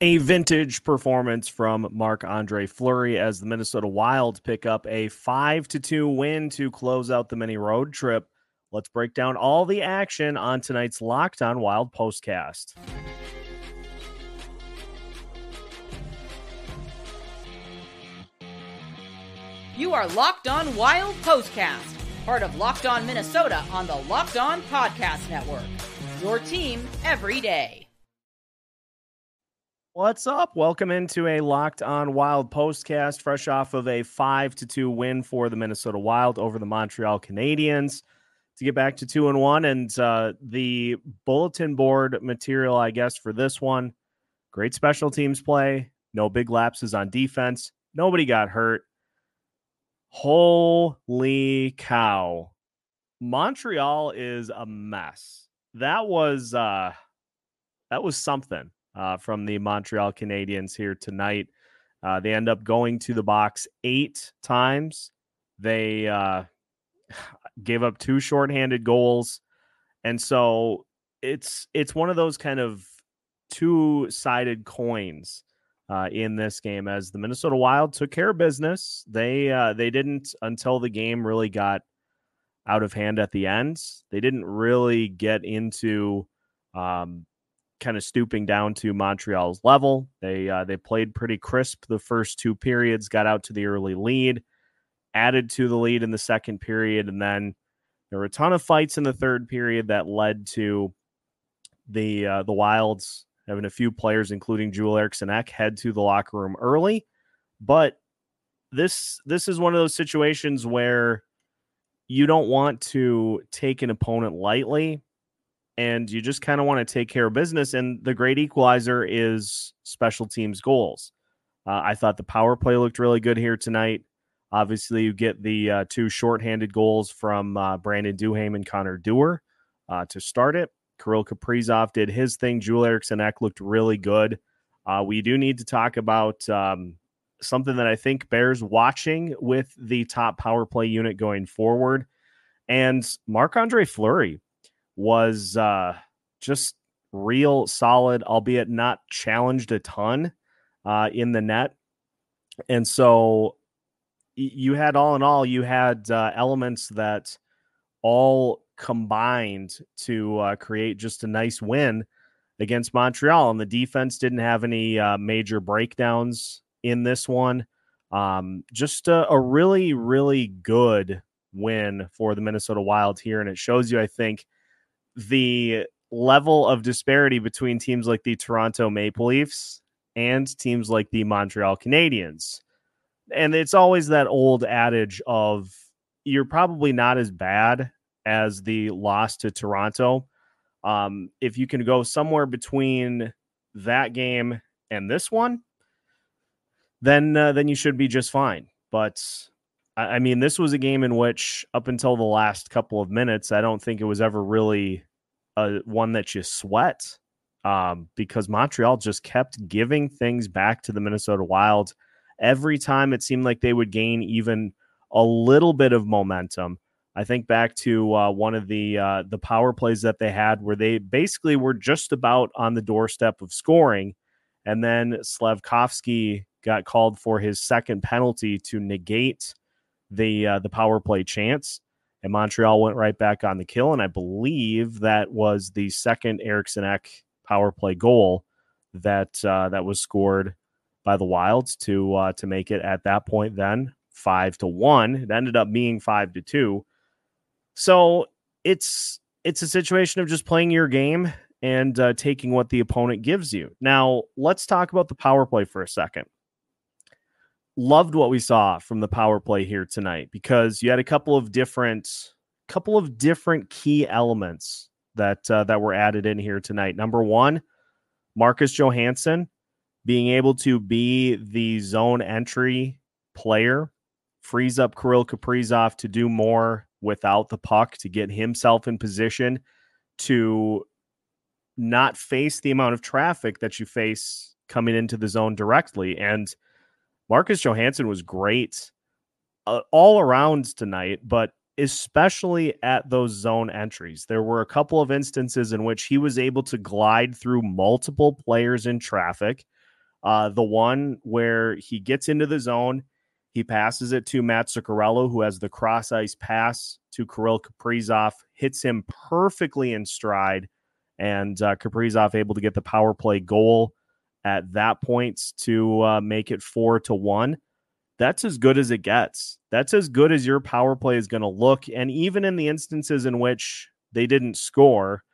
A vintage performance from Marc Andre Fleury as the Minnesota Wild pick up a 5 to 2 win to close out the mini road trip. Let's break down all the action on tonight's Locked On Wild postcast. You are Locked On Wild Postcast, part of Locked On Minnesota on the Locked On Podcast Network. Your team every day. What's up? Welcome into a Locked On Wild postcast, fresh off of a five to two win for the Minnesota Wild over the Montreal Canadiens to get back to two and one. And uh, the bulletin board material, I guess, for this one great special teams play, no big lapses on defense, nobody got hurt. Holy cow. Montreal is a mess. That was uh that was something uh, from the Montreal Canadiens here tonight. Uh, they end up going to the box eight times. They uh, gave up two shorthanded goals, and so it's it's one of those kind of two sided coins uh, in this game. As the Minnesota Wild took care of business, they uh, they didn't until the game really got out of hand at the end. They didn't really get into um, kind of stooping down to Montreal's level. They uh, they played pretty crisp the first two periods, got out to the early lead, added to the lead in the second period, and then there were a ton of fights in the third period that led to the uh, the Wilds having a few players, including Joel Eriksson Ek, head to the locker room early. But this this is one of those situations where you don't want to take an opponent lightly and you just kind of want to take care of business. And the great equalizer is special teams goals. Uh, I thought the power play looked really good here tonight. Obviously, you get the uh, two shorthanded goals from uh, Brandon Duhaime and Connor Dewar uh, to start it. Kirill Kaprizov did his thing. Joel Eriksson Ek looked really good. Uh, we do need to talk about um, something that I think bears watching with the top power play unit going forward. And Marc Andre Fleury was uh, just real solid, albeit not challenged a ton uh, in the net. And so you had all in all, you had uh, elements that all combined to uh, create just a nice win against Montreal. And the defense didn't have any uh, major breakdowns in this one. Um, just a, a, really, really good win for the Minnesota Wild here. And it shows you, I think, the level of disparity between teams like the Toronto Maple Leafs and teams like the Montreal Canadiens. And it's always that old adage of you're probably not as bad as the loss to Toronto. Um, if you can go somewhere between that game and this one, then uh, then you should be just fine. But I mean, this was a game in which, up until the last couple of minutes, I don't think it was ever really a, one that you sweat um, because Montreal just kept giving things back to the Minnesota Wild. Every time it seemed like they would gain even a little bit of momentum. I think back to uh, one of the uh, the power plays that they had where they basically were just about on the doorstep of scoring, and then Slafkovsky got called for his second penalty to negate the uh, the power play chance, and Montreal went right back on the kill. And I believe that was the second Eriksson Ek power play goal that uh, that was scored by the Wilds to uh, to make it at that point. Then five to one. It ended up being five to two. So it's it's a situation of just playing your game and uh, taking what the opponent gives you. Now let's talk about the power play for a second loved what we saw from the power play here tonight because you had a couple of different couple of different key elements that uh, that were added in here tonight. Number 1, Marcus Johansson being able to be the zone entry player frees up Kirill Kaprizov to do more without the puck to get himself in position to not face the amount of traffic that you face coming into the zone directly and Marcus Johansson was great uh, all around tonight, but especially at those zone entries. There were a couple of instances in which he was able to glide through multiple players in traffic, Uh, the one where he gets into the zone, he passes it to Matt Zuccarello, who has the cross ice pass to Kirill Kaprizov, hits him perfectly in stride, and uh, Kaprizov able to get the power play goal at that point to uh, make it four to one. That's as good as it gets. That's as good as your power play is going to look. And even in the instances in which they didn't score,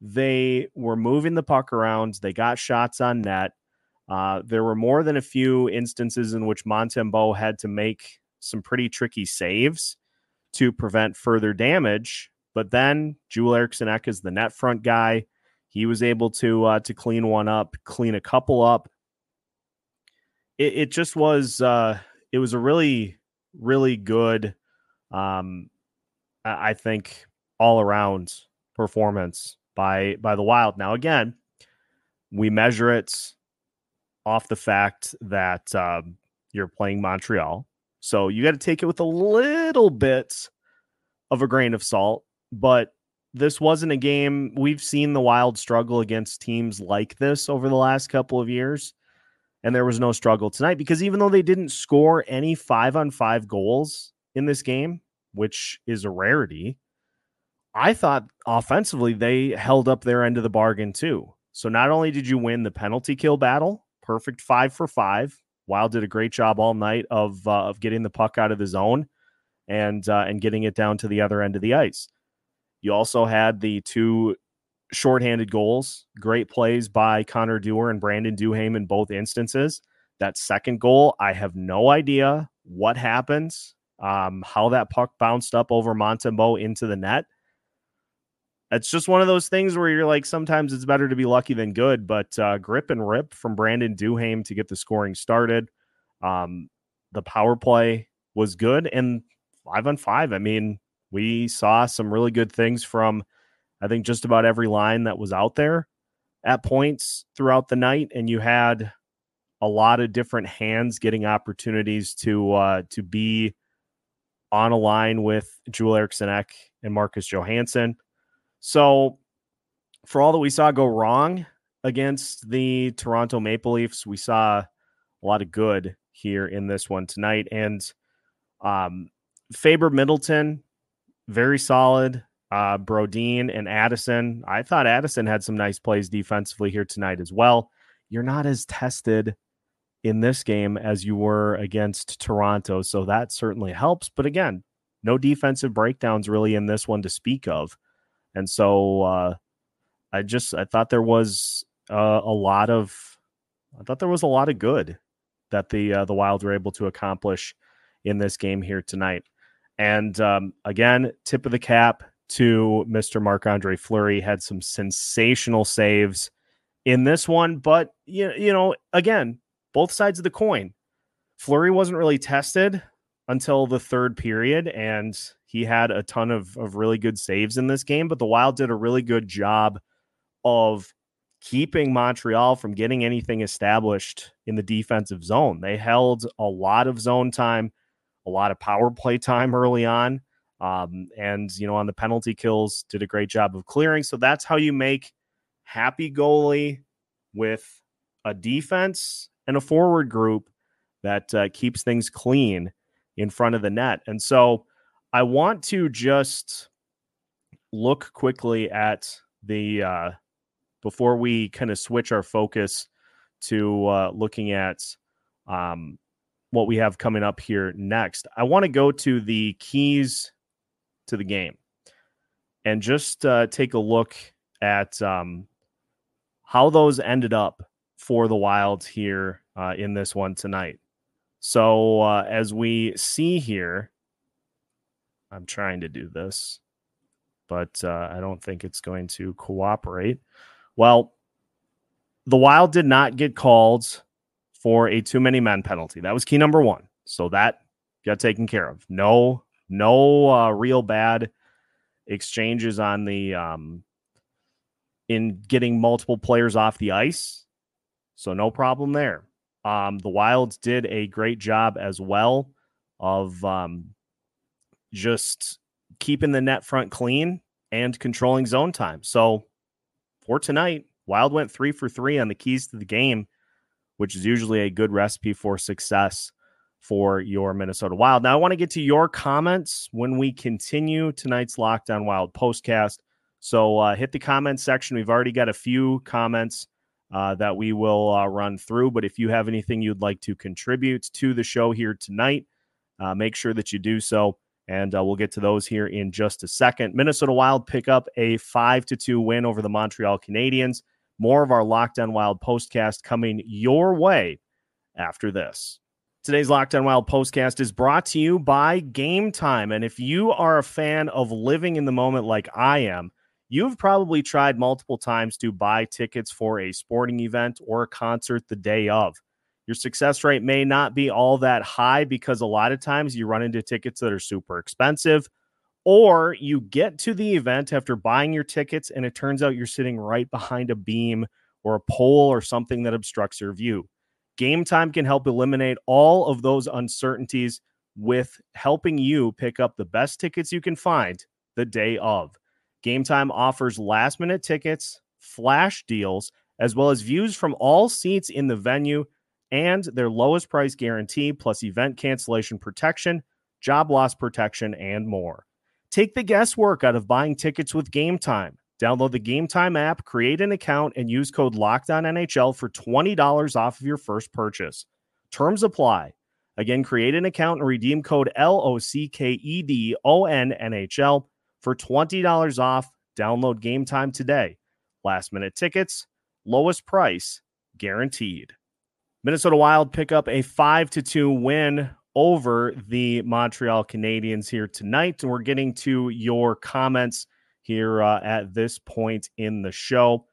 they were moving the puck around. They got shots on net. Uh, there were more than a few instances in which Montembeault had to make some pretty tricky saves to prevent further damage. But then Joel Eriksson Ek is the net front guy. He was able to uh, to clean one up, clean a couple up. It, it just was uh, it was a really really good, um, I think all around performance by by the Wild. Now again, we measure it off the fact that um, you're playing Montreal. So you got to take it with a little bit of a grain of salt. But this wasn't a game we've seen the Wild struggle against teams like this over the last couple of years. And there was no struggle tonight because even though they didn't score any five on five goals in this game, which is a rarity, I thought offensively they held up their end of the bargain too. So not only did you win the penalty kill battle, perfect five for five. Wild did a great job all night of uh, of getting the puck out of the zone and uh, and getting it down to the other end of the ice. You also had the two shorthanded goals, great plays by Connor Dewar and Brandon Duhaime in both instances. That second goal, I have no idea what happens, um, how that puck bounced up over Montembeault into the net it's just one of those things where you're like, sometimes it's better to be lucky than good. But uh, grip and rip from Brandon Duhaime to get the scoring started. Um, the power play was good, and five on five. I mean, we saw some really good things from, I think, just about every line that was out there at points throughout the night, and you had a lot of different hands getting opportunities to uh, to be on a line with Joel Eriksson Ek and Marcus Johansson. So, for all that we saw go wrong against the Toronto Maple Leafs, we saw a lot of good here in this one tonight. And um, Faber Middleton, very solid. Uh, Brodin and Addison. I thought Addison had some nice plays defensively here tonight as well. You're not as tested in this game as you were against Toronto, so that certainly helps. But again, no defensive breakdowns really in this one to speak of. And so uh, I just I thought there was uh, a lot of I thought there was a lot of good that the uh, the Wild were able to accomplish in this game here tonight. And um, again, tip of the cap to Mr. Marc Andre Fleury had some sensational saves in this one, but you you know again both sides of the coin. Fleury wasn't really tested until the third period, and he had a ton of, of really good saves in this game. But the Wild did a really good job of keeping Montreal from getting anything established in the defensive zone. They held a lot of zone time, a lot of power play time early on. Um, and, you know, on the penalty kills, did a great job of clearing. So that's how you make happy goalie with a defense and a forward group that uh, keeps things clean in front of the net. And so I want to just look quickly at the uh, before we kind of switch our focus to uh, looking at um, what we have coming up here next. I want to go to the keys to the game and just uh, take a look at um, how those ended up for the Wilds here uh, in this one tonight. So uh, as we see here, I'm trying to do this, but uh, I don't think it's going to cooperate. Well, the Wild did not get called for a too many men penalty. That was key number one. So that got taken care of. No, no uh, real bad exchanges on the um, in getting multiple players off the ice. So no problem there. Um, the Wilds did a great job as well of um, just keeping the net front clean and controlling zone time. So for tonight, Wild went three for three on the keys to the game which is usually a good recipe for success for your Minnesota Wild. Now, I want to get to your comments when we continue tonight's Locked On Wild postcast. So uh, hit the comment section. We've already got a few comments uh, that we will uh, run through. But if you have anything you'd like to contribute to the show here tonight, uh, make sure that you do so. And uh, we'll get to those here in just a second. Minnesota Wild pick up a five to two win over the Montreal Canadiens. More of our Locked On Wild postcast coming your way after this. Today's Locked On Wild postcast is brought to you by Game Time. And if you are a fan of living in the moment like I am, you've probably tried multiple times to buy tickets for a sporting event or a concert the day of. Your success rate may not be all that high because a lot of times you run into tickets that are super expensive, or you get to the event after buying your tickets and it turns out you're sitting right behind a beam or a pole or something that obstructs your view. Game time can help eliminate all of those uncertainties with helping you pick up the best tickets you can find the day of. Game time offers last minute tickets, flash deals, as well as views from all seats in the venue and their lowest price guarantee, plus event cancellation protection, job loss protection, and more. Take the guesswork out of buying tickets with Game Time. Download the Game Time app, create an account, and use code NHL for $20 off of your first purchase. Terms apply. Again, create an account and redeem code L O C K E D O N N H L for $20 off. Download Game Time today. Last minute tickets, lowest price guaranteed. Minnesota Wild pick up a 5 to 2 win over the Montreal Canadiens here tonight. And we're getting to your comments here uh, at this point in the show.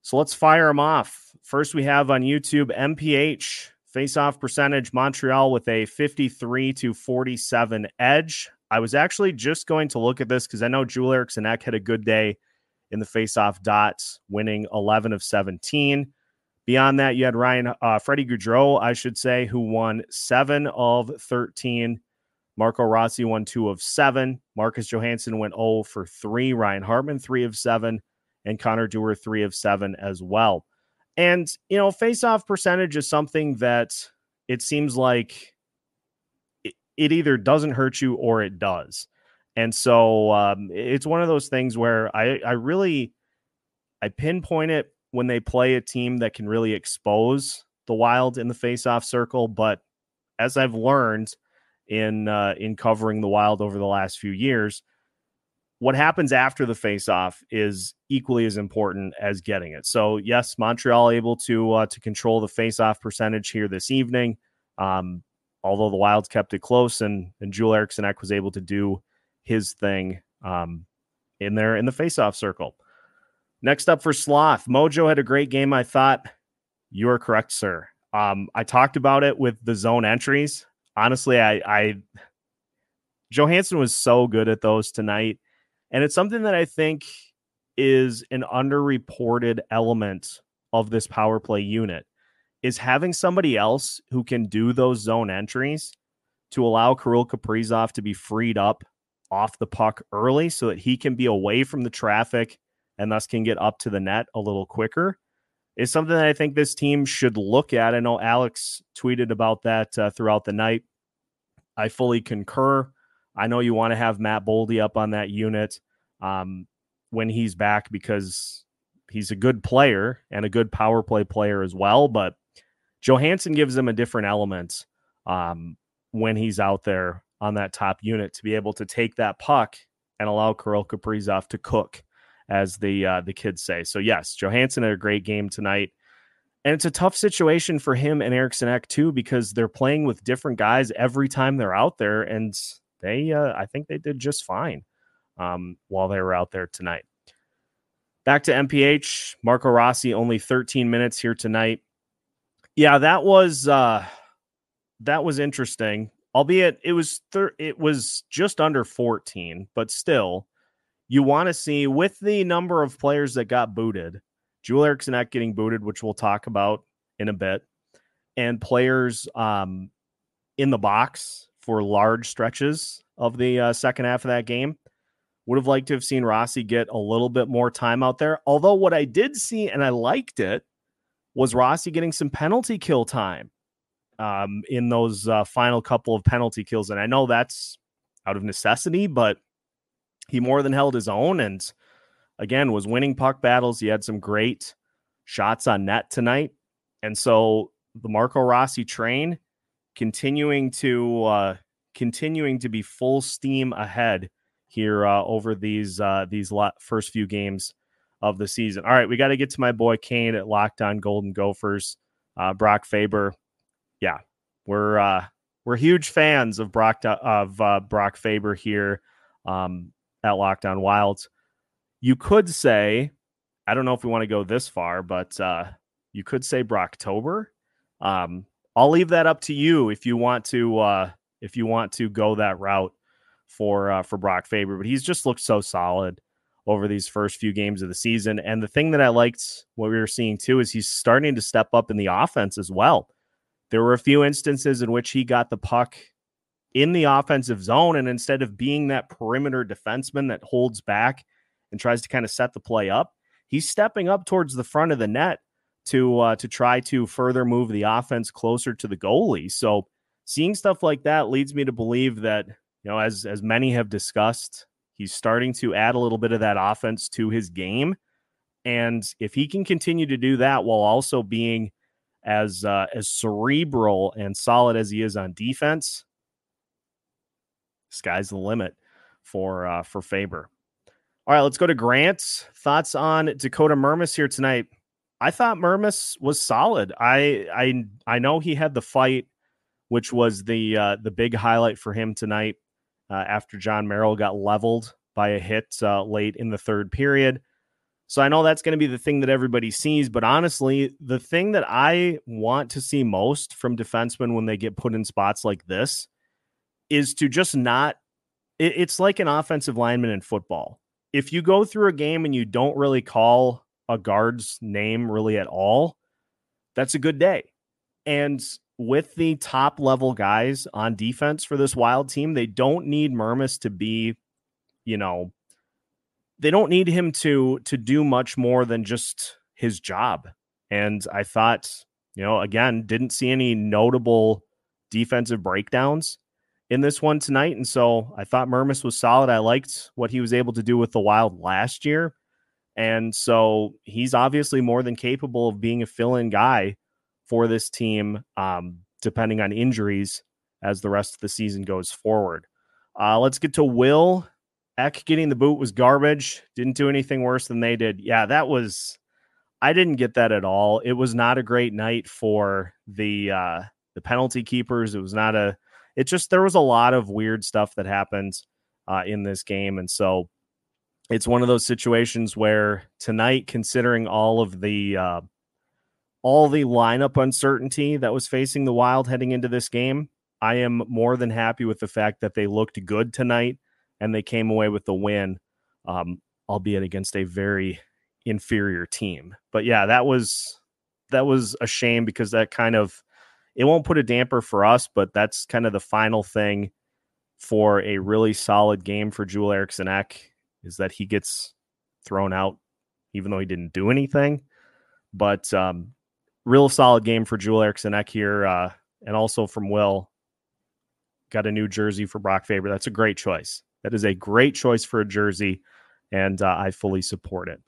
So let's fire them off. First, we have on YouTube MPH face-off percentage Montreal with a 53 to 47 edge. I was actually just going to look at this because I know Joel Eriksson Ek had a good day in the face-off dots, winning 11 of 17. Beyond that, you had Ryan uh, Freddie Gaudreau, I should say, who won seven of 13. Marco Rossi won two of seven. Marcus Johansson went 0 for three. Ryan Hartman, three of seven. And Connor Dewar, three of seven as well. And, you know, face off percentage is something that it seems like it, it either doesn't hurt you or it does. And so um, it's one of those things where I, I really I pinpoint it when they play a team that can really expose the Wild in the face-off circle. But as I've learned in uh, in covering the Wild over the last few years, what happens after the face-off is equally as important as getting it. So yes, Montreal able to uh, to control the face-off percentage here this evening. Um, although the Wilds kept it close, and and Joel Eriksson Ek was able to do his thing um, in there in the face-off circle. Next up for Sloth, Mojo had a great game. I thought you are correct, sir. Um, I talked about it with the zone entries. Honestly, I, I Johansson was so good at those tonight, and it's something that I think is an underreported element of this power play unit is having somebody else who can do those zone entries to allow Kirill Kaprizov to be freed up off the puck early so that he can be away from the traffic and thus can get up to the net a little quicker is something that I think this team should look at. I know Alex tweeted about that uh, throughout the night. I fully concur. I know you want to have Matt Boldy up on that unit um, when he's back because he's a good player and a good power play player as well. But Johansson gives them a different element um, when he's out there on that top unit to be able to take that puck and allow Kirill Kaprizov to cook as the uh, the kids say. So yes, Johansson had a great game tonight. And it's a tough situation for him and Eriksson Ek too, because they're playing with different guys every time they're out there. And they uh, I think they did just fine um, while they were out there tonight. Back to MPH, Marco Rossi, only 13 minutes here tonight. Yeah, that was uh that was interesting. Albeit it was thir- it was just under 14, but still you want to see with the number of players that got booted, Joel Eriksson Ek getting booted, which we'll talk about in a bit, and players um, in the box for large stretches of the uh, second half of that game. Would have liked to have seen Rossi get a little bit more time out there. Although what I did see, and I liked it, was Rossi getting some penalty kill time um, in those uh, final couple of penalty kills? And I know that's out of necessity, but he more than held his own and again was winning puck battles. He had some great shots on net tonight. And so the Marco Rossi train continuing to uh, continuing to be full steam ahead here uh, over these uh, these first few games of the season. All right, we got to get to my boy Kane at Locked On Golden Gophers, uh, Brock Faber. Yeah, we're uh, we're huge fans of Brock of uh, Brock Faber here um, at Locked On Wilds. You could say, I don't know if we want to go this far, but uh, you could say Brocktober. Um, I'll leave that up to you if you want to uh, if you want to go that route for uh, for Brock Faber. But he's just looked so solid over these first few games of the season. And the thing that I liked what we were seeing too is he's starting to step up in the offense as well. There were a few instances in which he got the puck in the offensive zone, and instead of being that perimeter defenseman that holds back and tries to kind of set the play up, he's stepping up towards the front of the net to uh, to try to further move the offense closer to the goalie. So seeing stuff like that leads me to believe that you know as as many have discussed, he's starting to add a little bit of that offense to his game, and if he can continue to do that while also being as uh, as cerebral and solid as he is on defense, sky's the limit for uh, for Faber. All right, let's go to Grant's thoughts on Dakota Mermis here tonight. I thought Mermis was solid. I I I know he had the fight, which was the uh, the big highlight for him tonight. Uh, after Jon Merrill got leveled by a hit uh, late in the third period, so I know that's going to be the thing that everybody sees. But honestly, the thing that I want to see most from defensemen when they get put in spots like this is to just not. It, it's like an offensive lineman in football. If you go through a game and you don't really call a guard's name really at all, that's a good day. And with the top level guys on defense for this wild team, they don't need Mermis to be, you know, they don't need him to to do much more than just his job. And I thought, you know, again, didn't see any notable defensive breakdowns in this one tonight. And so I thought Mermis was solid. I liked what he was able to do with the Wild last year. And so he's obviously more than capable of being a fill in guy for this team, um, depending on injuries as the rest of the season goes forward. Uh, let's get to Will. Ek getting the boot was garbage. Didn't do anything worse than they did. Yeah, that was. I didn't get that at all. It was not a great night for the uh, the penalty keepers. It was not a. It just there was a lot of weird stuff that happened uh, in this game, and so it's one of those situations where tonight, considering all of the uh, all the lineup uncertainty that was facing the Wild heading into this game, I am more than happy with the fact that they looked good tonight and they came away with the win, um, albeit against a very inferior team. But yeah, that was that was a shame because that kind of it won't put a damper for us, but that's kind of the final thing for a really solid game for Joel Eriksson Ek is that he gets thrown out even though he didn't do anything. But um, real solid game for Joel Eriksson Ek here, uh, and also from Will. Got a new jersey for Brock Faber. That's a great choice. That is a great choice for a jersey, and uh, I fully support it.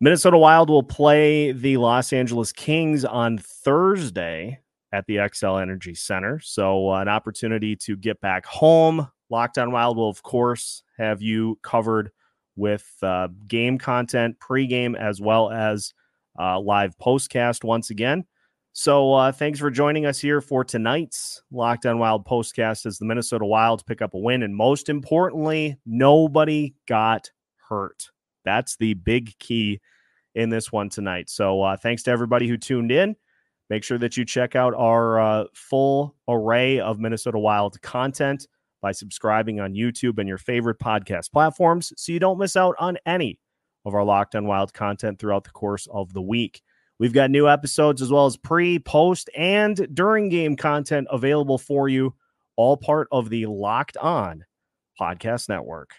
Minnesota Wild will play the Los Angeles Kings on Thursday at the Xcel Energy Center. So, uh, an opportunity to get back home, Locked On Wild will, of course, have you covered with uh, game content, pregame, as well as uh, live postcast once again. So, uh, thanks for joining us here for tonight's Locked On Wild postcast as the Minnesota Wild pick up a win. And most importantly, nobody got hurt. That's the big key in this one tonight. So, uh, thanks to everybody who tuned in. Make sure that you check out our uh, full array of Minnesota Wild content by subscribing on YouTube and your favorite podcast platforms so you don't miss out on any of our Locked On Wild content throughout the course of the week. We've got new episodes as well as pre, post, and during game content available for you, all part of the Locked On Podcast Network.